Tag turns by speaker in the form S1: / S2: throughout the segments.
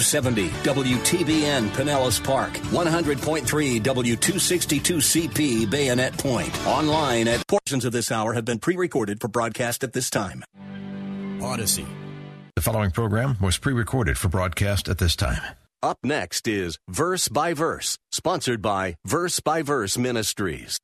S1: 70 WTBN Pinellas Park, 100.3 W262CP Bayonet Point. Online at portions of this hour have been pre recorded for broadcast at this time.
S2: Odyssey. The following program was pre recorded for broadcast at this time.
S1: Up next is Verse by Verse, sponsored by Verse by Verse Ministries.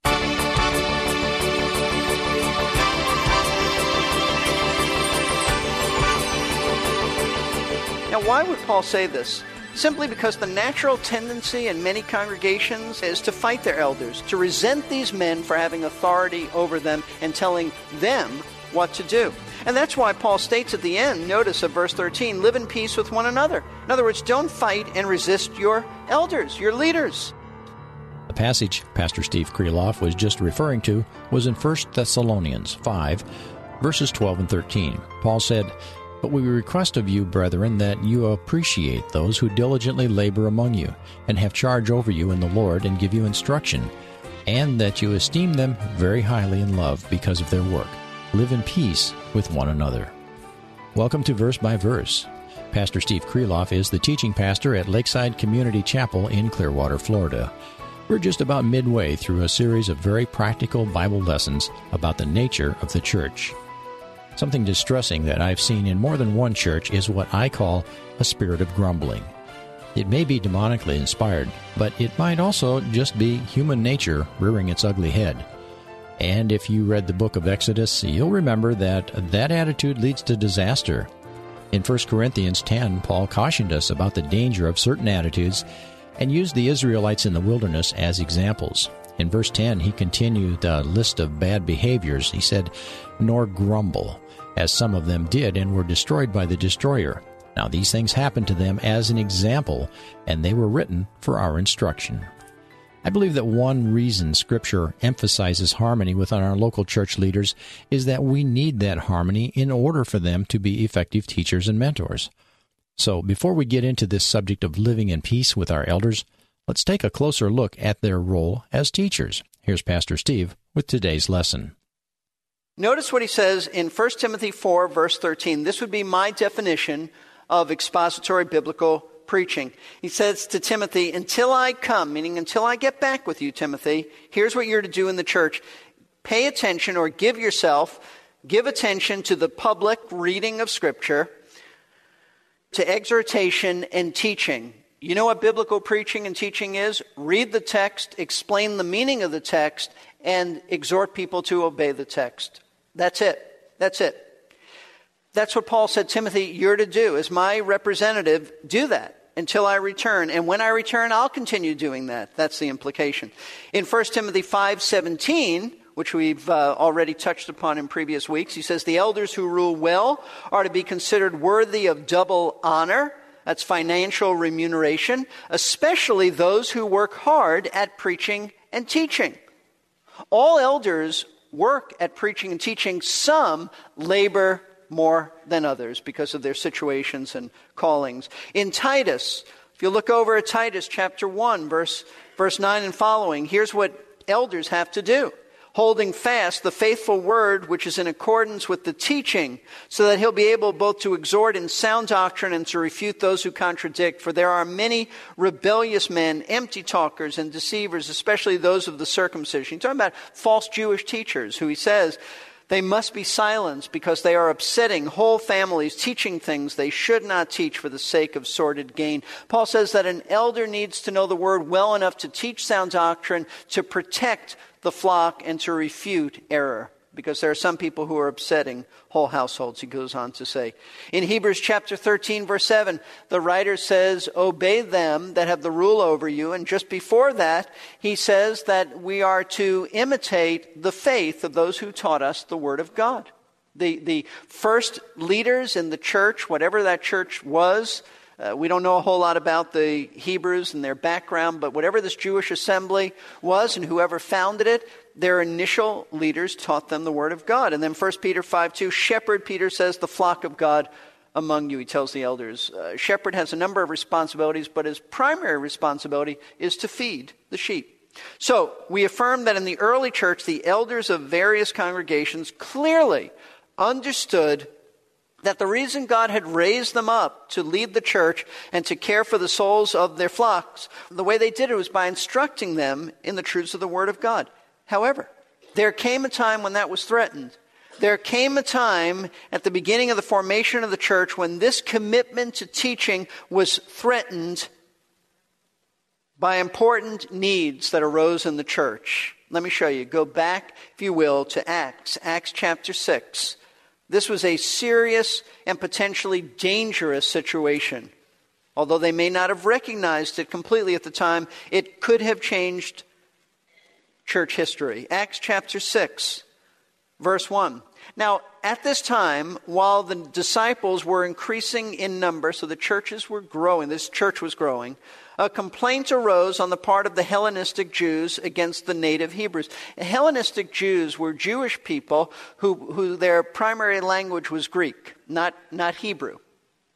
S3: Now, why would Paul say this? Simply because the natural tendency in many congregations is to fight their elders, to resent these men for having authority over them and telling them what to do. And that's why Paul states at the end, notice of verse 13, live in peace with one another. In other words, don't fight and resist your elders, your leaders.
S4: The passage Pastor Steve Kreloff was just referring to was in 1 Thessalonians 5, verses 12 and 13. Paul said, but we request of you, brethren, that you appreciate those who diligently labor among you, and have charge over you in the Lord, and give you instruction, and that you esteem them very highly in love because of their work. Live in peace with one another. Welcome to Verse by Verse. Pastor Steve Kreloff is the teaching pastor at Lakeside Community Chapel in Clearwater, Florida. We're just about midway through a series of very practical Bible lessons about the nature of the church. Something distressing that I've seen in more than one church is what I call a spirit of grumbling. It may be demonically inspired, but it might also just be human nature rearing its ugly head. And if you read the book of Exodus, you'll remember that that attitude leads to disaster. In 1 Corinthians 10, Paul cautioned us about the danger of certain attitudes and used the Israelites in the wilderness as examples. In verse 10, he continued the list of bad behaviors. He said, Nor grumble as some of them did and were destroyed by the destroyer. Now, these things happened to them as an example, and they were written for our instruction. I believe that one reason Scripture emphasizes harmony within our local church leaders is that we need that harmony in order for them to be effective teachers and mentors. So, before we get into this subject of living in peace with our elders, let's take a closer look at their role as teachers. Here's Pastor Steve with today's lesson.
S3: Notice what he says in 1 Timothy 4, verse 13. This would be my definition of expository biblical preaching. He says to Timothy, Until I come, meaning until I get back with you, Timothy, here's what you're to do in the church. Pay attention or give yourself, give attention to the public reading of Scripture, to exhortation and teaching. You know what biblical preaching and teaching is? Read the text, explain the meaning of the text, and exhort people to obey the text. That's it. That's it. That's what Paul said, Timothy, you're to do. As my representative, do that until I return. And when I return, I'll continue doing that. That's the implication. In 1 Timothy 5:17, which we've uh, already touched upon in previous weeks, he says the elders who rule well are to be considered worthy of double honor. That's financial remuneration, especially those who work hard at preaching and teaching. All elders work at preaching and teaching, some labor more than others because of their situations and callings. In Titus, if you look over at Titus chapter 1, verse, verse 9 and following, here's what elders have to do holding fast the faithful word which is in accordance with the teaching, so that he'll be able both to exhort in sound doctrine and to refute those who contradict. For there are many rebellious men, empty talkers, and deceivers, especially those of the circumcision. He's talking about false Jewish teachers who he says, they must be silenced because they are upsetting whole families, teaching things they should not teach for the sake of sordid gain. Paul says that an elder needs to know the word well enough to teach sound doctrine, to protect the flock and to refute error because there are some people who are upsetting whole households, he goes on to say. In Hebrews chapter 13, verse 7, the writer says, Obey them that have the rule over you. And just before that, he says that we are to imitate the faith of those who taught us the Word of God. The, the first leaders in the church, whatever that church was, uh, we don't know a whole lot about the Hebrews and their background, but whatever this Jewish assembly was and whoever founded it, their initial leaders taught them the Word of God. And then 1 Peter 5 2, shepherd, Peter says, the flock of God among you, he tells the elders. Uh, shepherd has a number of responsibilities, but his primary responsibility is to feed the sheep. So, we affirm that in the early church, the elders of various congregations clearly understood that the reason God had raised them up to lead the church and to care for the souls of their flocks, the way they did it was by instructing them in the truths of the Word of God. However, there came a time when that was threatened. There came a time at the beginning of the formation of the church when this commitment to teaching was threatened by important needs that arose in the church. Let me show you. Go back, if you will, to Acts, Acts chapter 6. This was a serious and potentially dangerous situation. Although they may not have recognized it completely at the time, it could have changed church history. Acts chapter 6, verse 1. Now, at this time, while the disciples were increasing in number, so the churches were growing, this church was growing, a complaint arose on the part of the Hellenistic Jews against the native Hebrews. Hellenistic Jews were Jewish people who, who their primary language was Greek, not, not Hebrew.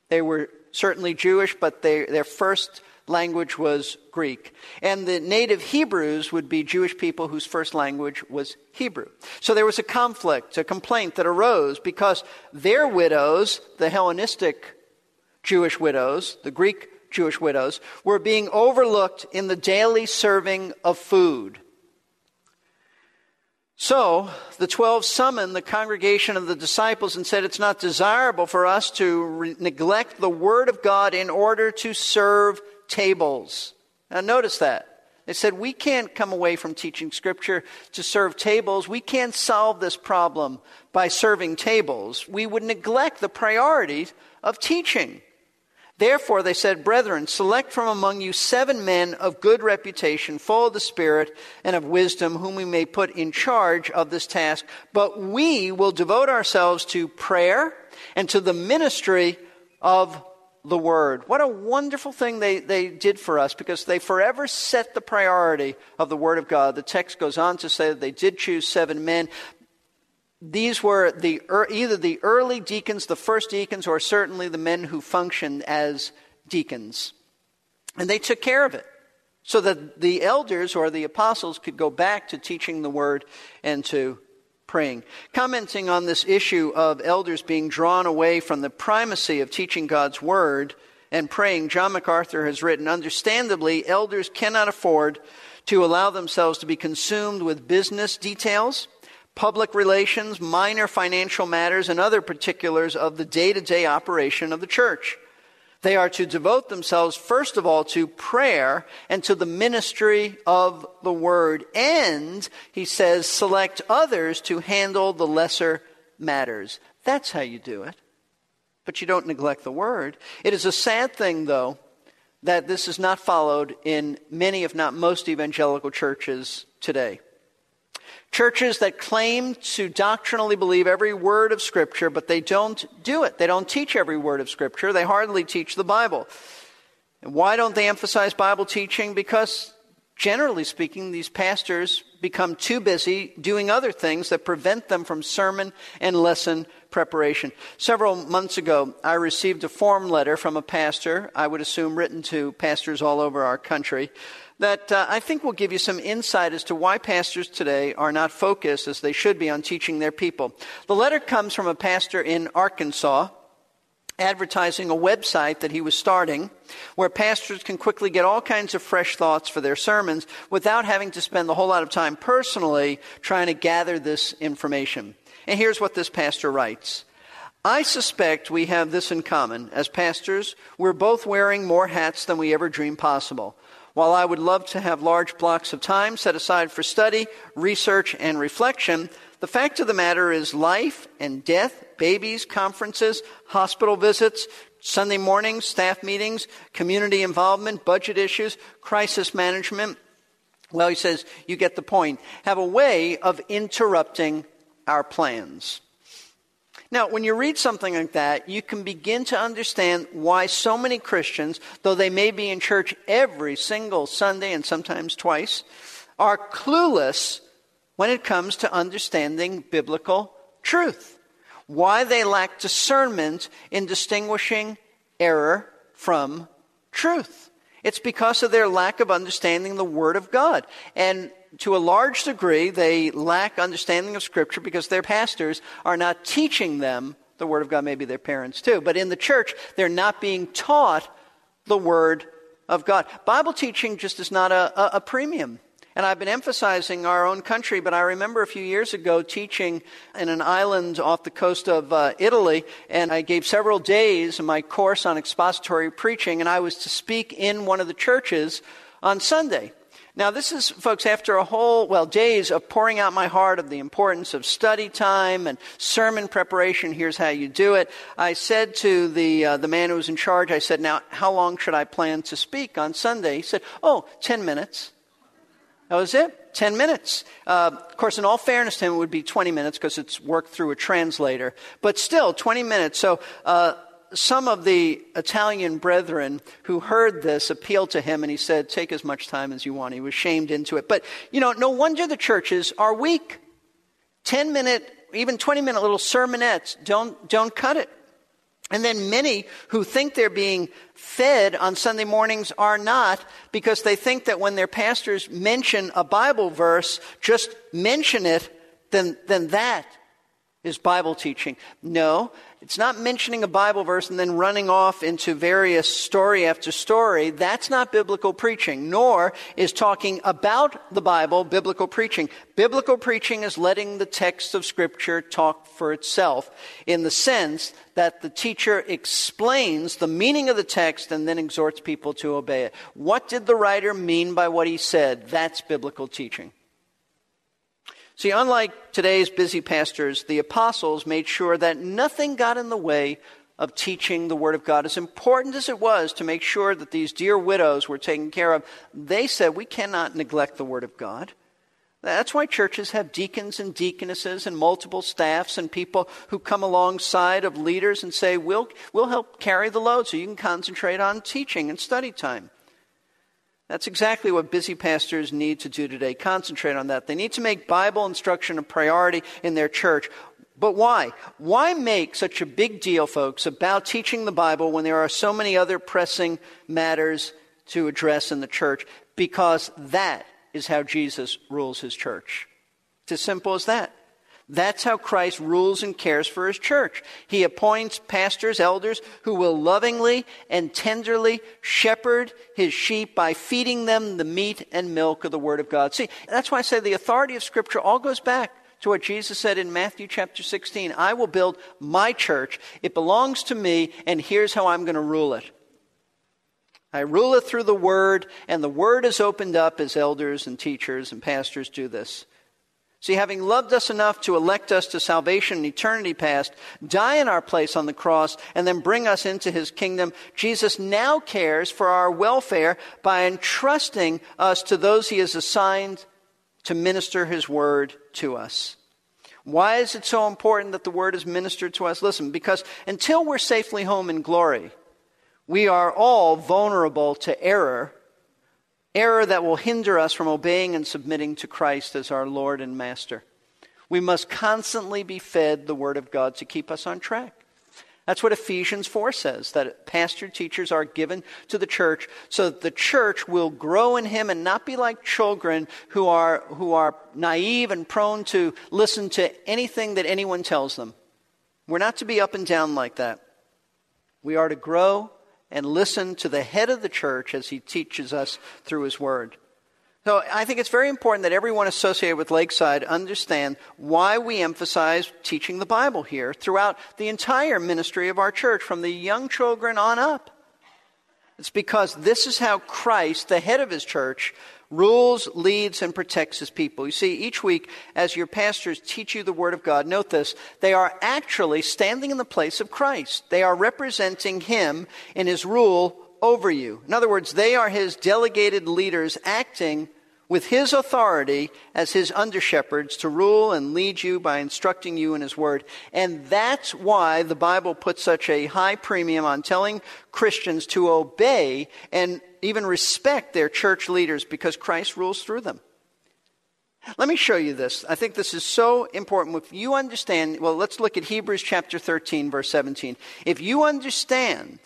S3: They were certainly Jewish, but they, their first language was Greek. And the native Hebrews would be Jewish people whose first language was Hebrew. So there was a conflict, a complaint that arose because their widows, the Hellenistic Jewish widows, the Greek Jewish widows, were being overlooked in the daily serving of food. So the twelve summoned the congregation of the disciples and said, It's not desirable for us to re- neglect the word of God in order to serve tables. Now, notice that. They said, We can't come away from teaching Scripture to serve tables. We can't solve this problem by serving tables. We would neglect the priorities of teaching. Therefore, they said, Brethren, select from among you seven men of good reputation, full of the Spirit and of wisdom, whom we may put in charge of this task. But we will devote ourselves to prayer and to the ministry of the Word. What a wonderful thing they, they did for us because they forever set the priority of the Word of God. The text goes on to say that they did choose seven men, these were the, either the early deacons, the first deacons, or certainly the men who functioned as deacons. And they took care of it so that the elders or the apostles could go back to teaching the word and to praying. Commenting on this issue of elders being drawn away from the primacy of teaching God's word and praying, John MacArthur has written Understandably, elders cannot afford to allow themselves to be consumed with business details public relations, minor financial matters, and other particulars of the day to day operation of the church. They are to devote themselves, first of all, to prayer and to the ministry of the word. And, he says, select others to handle the lesser matters. That's how you do it. But you don't neglect the word. It is a sad thing, though, that this is not followed in many, if not most, evangelical churches today. Churches that claim to doctrinally believe every word of Scripture, but they don't do it. They don't teach every word of Scripture. They hardly teach the Bible. And why don't they emphasize Bible teaching? Because, generally speaking, these pastors become too busy doing other things that prevent them from sermon and lesson preparation. Several months ago, I received a form letter from a pastor, I would assume written to pastors all over our country, that uh, I think will give you some insight as to why pastors today are not focused as they should be on teaching their people. The letter comes from a pastor in Arkansas advertising a website that he was starting where pastors can quickly get all kinds of fresh thoughts for their sermons without having to spend a whole lot of time personally trying to gather this information. And here's what this pastor writes. I suspect we have this in common. As pastors, we're both wearing more hats than we ever dreamed possible. While I would love to have large blocks of time set aside for study, research, and reflection, the fact of the matter is life and death, babies, conferences, hospital visits, Sunday mornings, staff meetings, community involvement, budget issues, crisis management. Well, he says, you get the point, have a way of interrupting our plans. Now, when you read something like that, you can begin to understand why so many Christians, though they may be in church every single Sunday and sometimes twice, are clueless when it comes to understanding biblical truth. Why they lack discernment in distinguishing error from truth. It's because of their lack of understanding the Word of God. And to a large degree, they lack understanding of Scripture because their pastors are not teaching them the Word of God, maybe their parents too. But in the church, they're not being taught the Word of God. Bible teaching just is not a, a, a premium. And I've been emphasizing our own country, but I remember a few years ago teaching in an island off the coast of uh, Italy, and I gave several days of my course on expository preaching, and I was to speak in one of the churches on Sunday. Now, this is, folks, after a whole, well, days of pouring out my heart of the importance of study time and sermon preparation. Here's how you do it. I said to the, uh, the man who was in charge, I said, now, how long should I plan to speak on Sunday? He said, oh, 10 minutes. That was it. 10 minutes. Uh, of course, in all fairness to him, it would be 20 minutes because it's worked through a translator. But still, 20 minutes. So, uh, some of the Italian brethren who heard this appealed to him and he said, Take as much time as you want. He was shamed into it. But, you know, no wonder the churches are weak. 10 minute, even 20 minute little sermonettes don't, don't cut it. And then many who think they're being fed on Sunday mornings are not because they think that when their pastors mention a Bible verse, just mention it, then, then that is Bible teaching. No, it's not mentioning a Bible verse and then running off into various story after story. That's not biblical preaching, nor is talking about the Bible biblical preaching. Biblical preaching is letting the text of Scripture talk for itself in the sense that the teacher explains the meaning of the text and then exhorts people to obey it. What did the writer mean by what he said? That's biblical teaching. See, unlike today's busy pastors, the apostles made sure that nothing got in the way of teaching the Word of God. As important as it was to make sure that these dear widows were taken care of, they said we cannot neglect the Word of God. That's why churches have deacons and deaconesses and multiple staffs and people who come alongside of leaders and say, we'll, we'll help carry the load so you can concentrate on teaching and study time. That's exactly what busy pastors need to do today. Concentrate on that. They need to make Bible instruction a priority in their church. But why? Why make such a big deal, folks, about teaching the Bible when there are so many other pressing matters to address in the church? Because that is how Jesus rules his church. It's as simple as that. That's how Christ rules and cares for his church. He appoints pastors, elders, who will lovingly and tenderly shepherd his sheep by feeding them the meat and milk of the Word of God. See, that's why I say the authority of Scripture all goes back to what Jesus said in Matthew chapter 16 I will build my church. It belongs to me, and here's how I'm going to rule it. I rule it through the Word, and the Word is opened up as elders and teachers and pastors do this. See, having loved us enough to elect us to salvation in eternity past, die in our place on the cross, and then bring us into his kingdom, Jesus now cares for our welfare by entrusting us to those he has assigned to minister his word to us. Why is it so important that the word is ministered to us? Listen, because until we're safely home in glory, we are all vulnerable to error error that will hinder us from obeying and submitting to Christ as our Lord and Master. We must constantly be fed the Word of God to keep us on track. That's what Ephesians 4 says, that pastor teachers are given to the church so that the church will grow in him and not be like children who are, who are naive and prone to listen to anything that anyone tells them. We're not to be up and down like that. We are to grow and listen to the head of the church as he teaches us through his word. So I think it's very important that everyone associated with Lakeside understand why we emphasize teaching the Bible here throughout the entire ministry of our church, from the young children on up. It's because this is how Christ, the head of his church, rules, leads, and protects his people. You see, each week, as your pastors teach you the Word of God, note this, they are actually standing in the place of Christ. They are representing him in his rule over you. In other words, they are his delegated leaders acting with his authority as his under shepherds to rule and lead you by instructing you in his word. And that's why the Bible puts such a high premium on telling Christians to obey and even respect their church leaders because Christ rules through them. Let me show you this. I think this is so important. If you understand, well, let's look at Hebrews chapter 13, verse 17. If you understand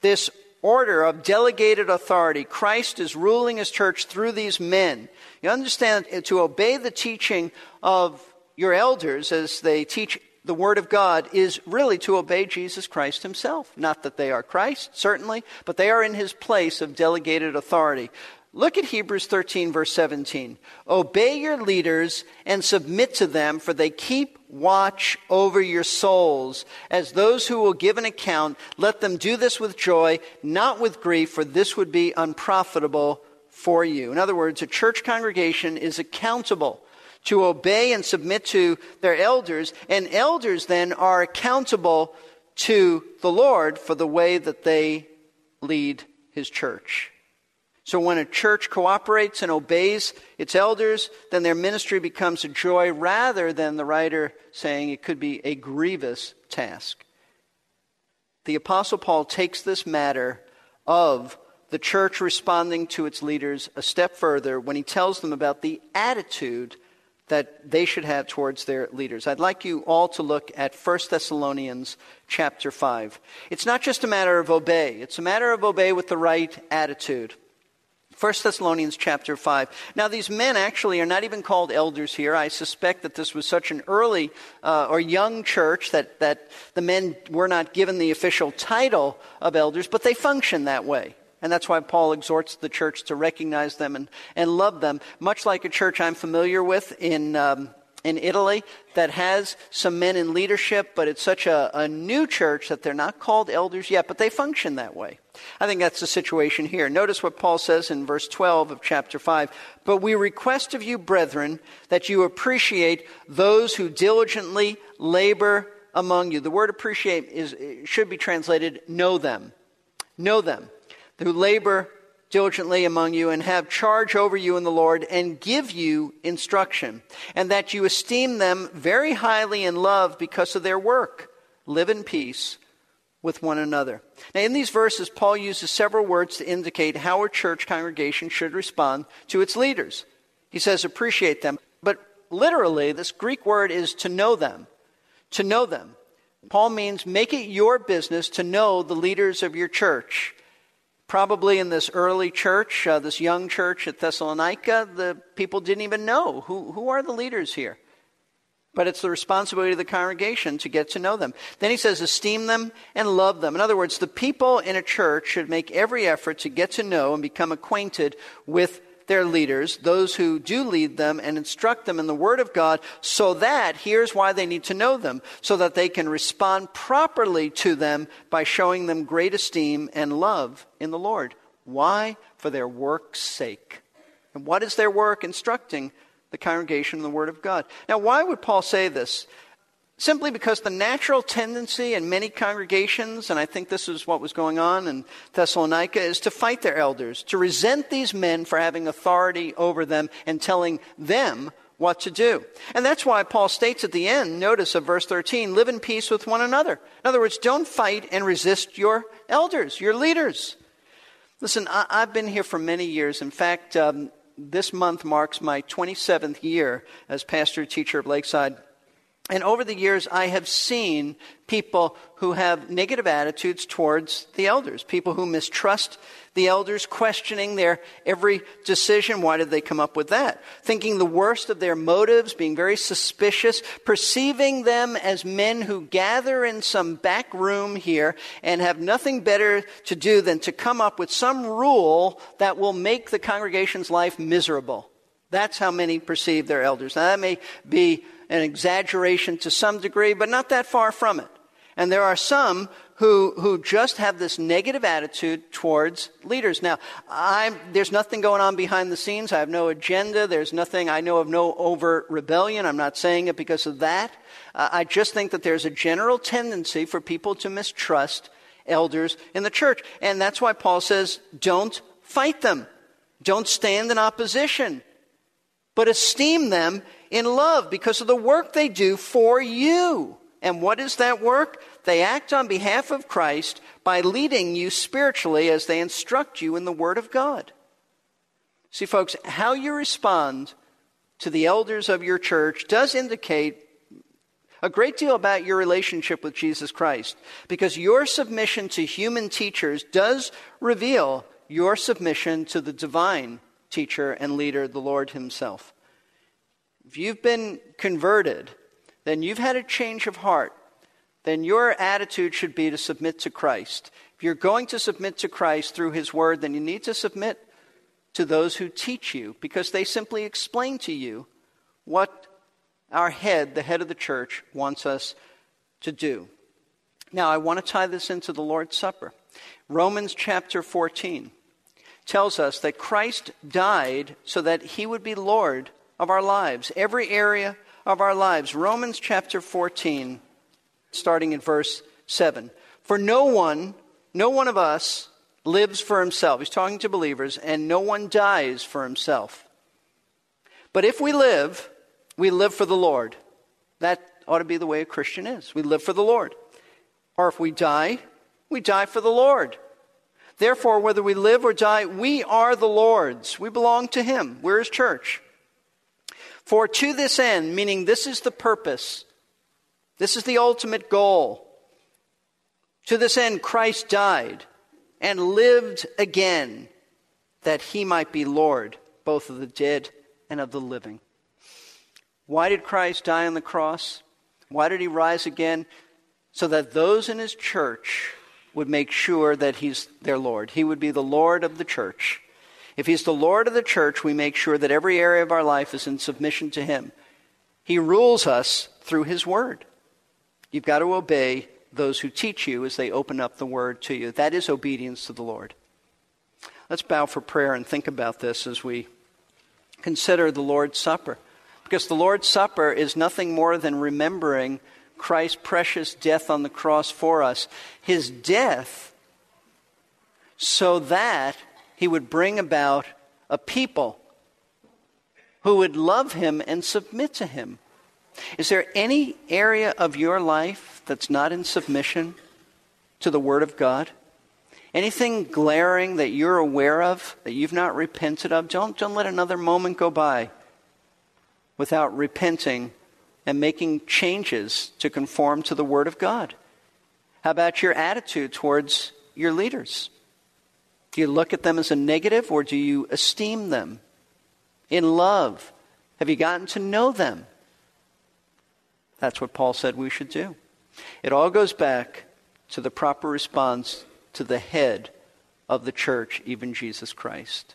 S3: this order of delegated authority. Christ is ruling his church through these men. You understand to obey the teaching of your elders as they teach the Word of God is really to obey Jesus Christ Himself. Not that they are Christ, certainly, but they are in His place of delegated authority. Look at Hebrews 13, verse 17. Obey your leaders and submit to them, for they keep watch over your souls. As those who will give an account, let them do this with joy, not with grief, for this would be unprofitable for you. In other words, a church congregation is accountable to obey and submit to their elders, and elders then are accountable to the Lord for the way that they lead his church. So when a church cooperates and obeys its elders, then their ministry becomes a joy rather than the writer saying it could be a grievous task. The Apostle Paul takes this matter of the church responding to its leaders a step further when he tells them about the attitude that they should have towards their leaders. I'd like you all to look at 1 Thessalonians chapter 5. It's not just a matter of obey, it's a matter of obey with the right attitude. 1 Thessalonians chapter 5. Now, these men actually are not even called elders here. I suspect that this was such an early uh, or young church that, that the men were not given the official title of elders, but they function that way. And that's why Paul exhorts the church to recognize them and, and love them, much like a church I'm familiar with in, um, in Italy that has some men in leadership, but it's such a, a new church that they're not called elders yet, but they function that way. I think that's the situation here. Notice what Paul says in verse 12 of chapter 5. But we request of you, brethren, that you appreciate those who diligently labor among you. The word appreciate is, should be translated know them. Know them. Who labor diligently among you and have charge over you in the Lord and give you instruction, and that you esteem them very highly in love because of their work. Live in peace with one another. Now, in these verses, Paul uses several words to indicate how a church congregation should respond to its leaders. He says, appreciate them. But literally, this Greek word is to know them. To know them. Paul means make it your business to know the leaders of your church. Probably in this early church, uh, this young church at Thessalonica, the people didn't even know who, who are the leaders here but it's the responsibility of the congregation to get to know them. Then he says, esteem them and love them. In other words, the people in a church should make every effort to get to know and become acquainted with their leaders, those who do lead them, and instruct them in the Word of God, so that, here's why they need to know them, so that they can respond properly to them by showing them great esteem and love in the Lord. Why? For their work's sake. And what is their work? Instructing the congregation in the Word of God. Now, why would Paul say this? Simply because the natural tendency in many congregations, and I think this is what was going on in Thessalonica, is to fight their elders, to resent these men for having authority over them and telling them what to do. And that's why Paul states at the end, notice of verse 13, live in peace with one another. In other words, don't fight and resist your elders, your leaders. Listen, I, have been here for many years. In fact, um, this month marks my 27th year as pastor teacher of Lakeside. And over the years, I have seen people who have negative attitudes towards the elders, people who mistrust the elders, questioning their every decision. Why did they come up with that? Thinking the worst of their motives, being very suspicious, perceiving them as men who gather in some back room here and have nothing better to do than to come up with some rule that will make the congregation's life miserable. That's how many perceive their elders. Now, that may be an exaggeration to some degree, but not that far from it. And there are some who, who just have this negative attitude towards leaders. Now, I'm, there's nothing going on behind the scenes. I have no agenda. There's nothing, I know of no overt rebellion. I'm not saying it because of that. Uh, I just think that there's a general tendency for people to mistrust elders in the church. And that's why Paul says, don't fight them. Don't stand in opposition, but esteem them in love because of the work they do for you. And what is that work? They act on behalf of Christ by leading you spiritually as they instruct you in the Word of God. See, folks, how you respond to the elders of your church does indicate a great deal about your relationship with Jesus Christ because your submission to human teachers does reveal your submission to the divine teacher and leader, the Lord Himself. If you've been converted, then you've had a change of heart. Then your attitude should be to submit to Christ. If you're going to submit to Christ through His Word, then you need to submit to those who teach you because they simply explain to you what our head, the head of the church, wants us to do. Now, I want to tie this into the Lord's Supper. Romans chapter 14 tells us that Christ died so that he would be Lord of our lives, every area of our lives. Romans chapter 14, starting in verse 7. For no one, no one of us lives for himself. He's talking to believers, and no one dies for himself. But if we live, we live for the Lord. That ought to be the way a Christian is. We live for the Lord. Or if we die, we die for the Lord. Therefore, whether we live or die, we are the Lord's. We belong to Him. We're His church. For to this end, meaning this is the purpose, this is the ultimate goal. To this end, Christ died and lived again that He might be Lord, both of the dead and of the living. Why did Christ die on the cross? Why did He rise again? So that those in His church would make sure that he's their Lord. He would be the Lord of the church. If he's the Lord of the church, we make sure that every area of our life is in submission to him. He rules us through his word. You've got to obey those who teach you as they open up the word to you. That is obedience to the Lord. Let's bow for prayer and think about this as we consider the Lord's Supper. Because the Lord's Supper is nothing more than remembering Christ's precious death on the cross for us. His death so that he would bring about a people who would love him and submit to him. Is there any area of your life that's not in submission to the Word of God? Anything glaring that you're aware of that you've not repented of? Don't, don't let another moment go by without repenting and making changes to conform to the Word of God? How about your attitude towards your leaders? Do you look at them as a negative or do you esteem them? In love, have you gotten to know them? That's what Paul said we should do. It all goes back to the proper response to the head of the church, even Jesus Christ.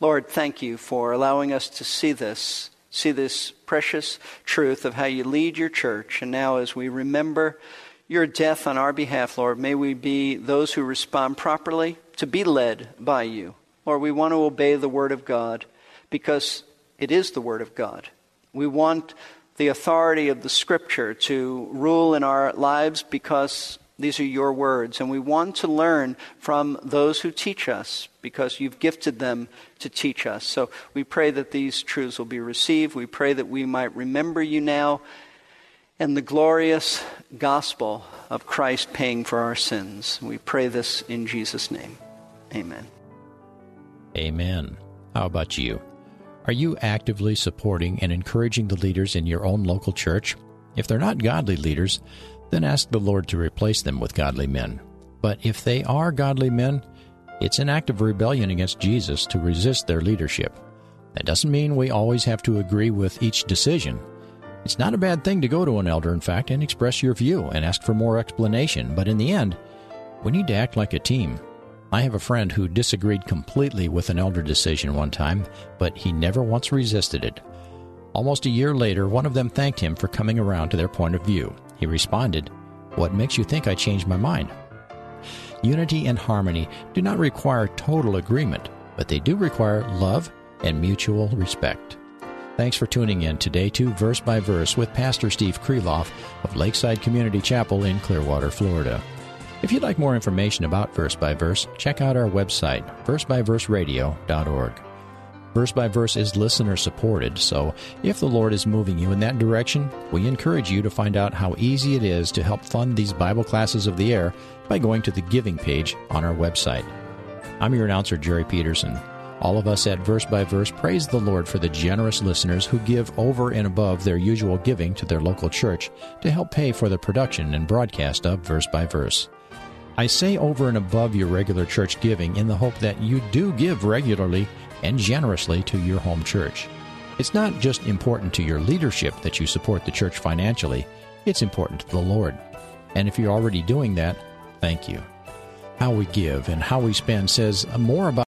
S3: Lord, thank you for allowing us to see this see this precious truth of how you lead your church. And now, as we remember your death on our behalf, Lord, may we be those who respond properly to be led by you. Lord, we want to obey the Word of God because it is the Word of God. We want the authority of the Scripture to rule in our lives because these are your words. And we want to learn from those who teach us because you've gifted them to teach us. So we pray that these truths will be received. We pray that we might remember you now and the glorious gospel of Christ paying for our sins. We pray this in Jesus' name. Amen.
S4: Amen. How about you? Are you actively supporting and encouraging the leaders in your own local church? If they're not godly leaders, then ask the Lord to replace them with godly men. But if they are godly men, it's an act of rebellion against Jesus to resist their leadership. That doesn't mean we always have to agree with each decision. It's not a bad thing to go to an elder, in fact, and express your view and ask for more explanation, but in the end, we need to act like a team. I have a friend who disagreed completely with an elder decision one time, but he never once resisted it. Almost a year later, one of them thanked him for coming around to their point of view. He responded, What makes you think I changed my mind? Unity and harmony do not require total agreement, but they do require love and mutual respect. Thanks for tuning in today to Verse by Verse with Pastor Steve Kreloff of Lakeside Community Chapel in Clearwater, Florida. If you'd like more information about Verse by Verse, check out our website, versebyverseradio.org. Verse by verse is listener supported, so if the Lord is moving you in that direction, we encourage you to find out how easy it is to help fund these Bible classes of the air by going to the giving page on our website. I'm your announcer, Jerry Peterson. All of us at Verse by Verse praise the Lord for the generous listeners who give over and above their usual giving to their local church to help pay for the production and broadcast of Verse by Verse. I say over and above your regular church giving in the hope that you do give regularly and generously to your home church. It's not just important to your leadership that you support the church financially, it's important to the Lord. And if you're already doing that, thank you. How we give and how we spend says more about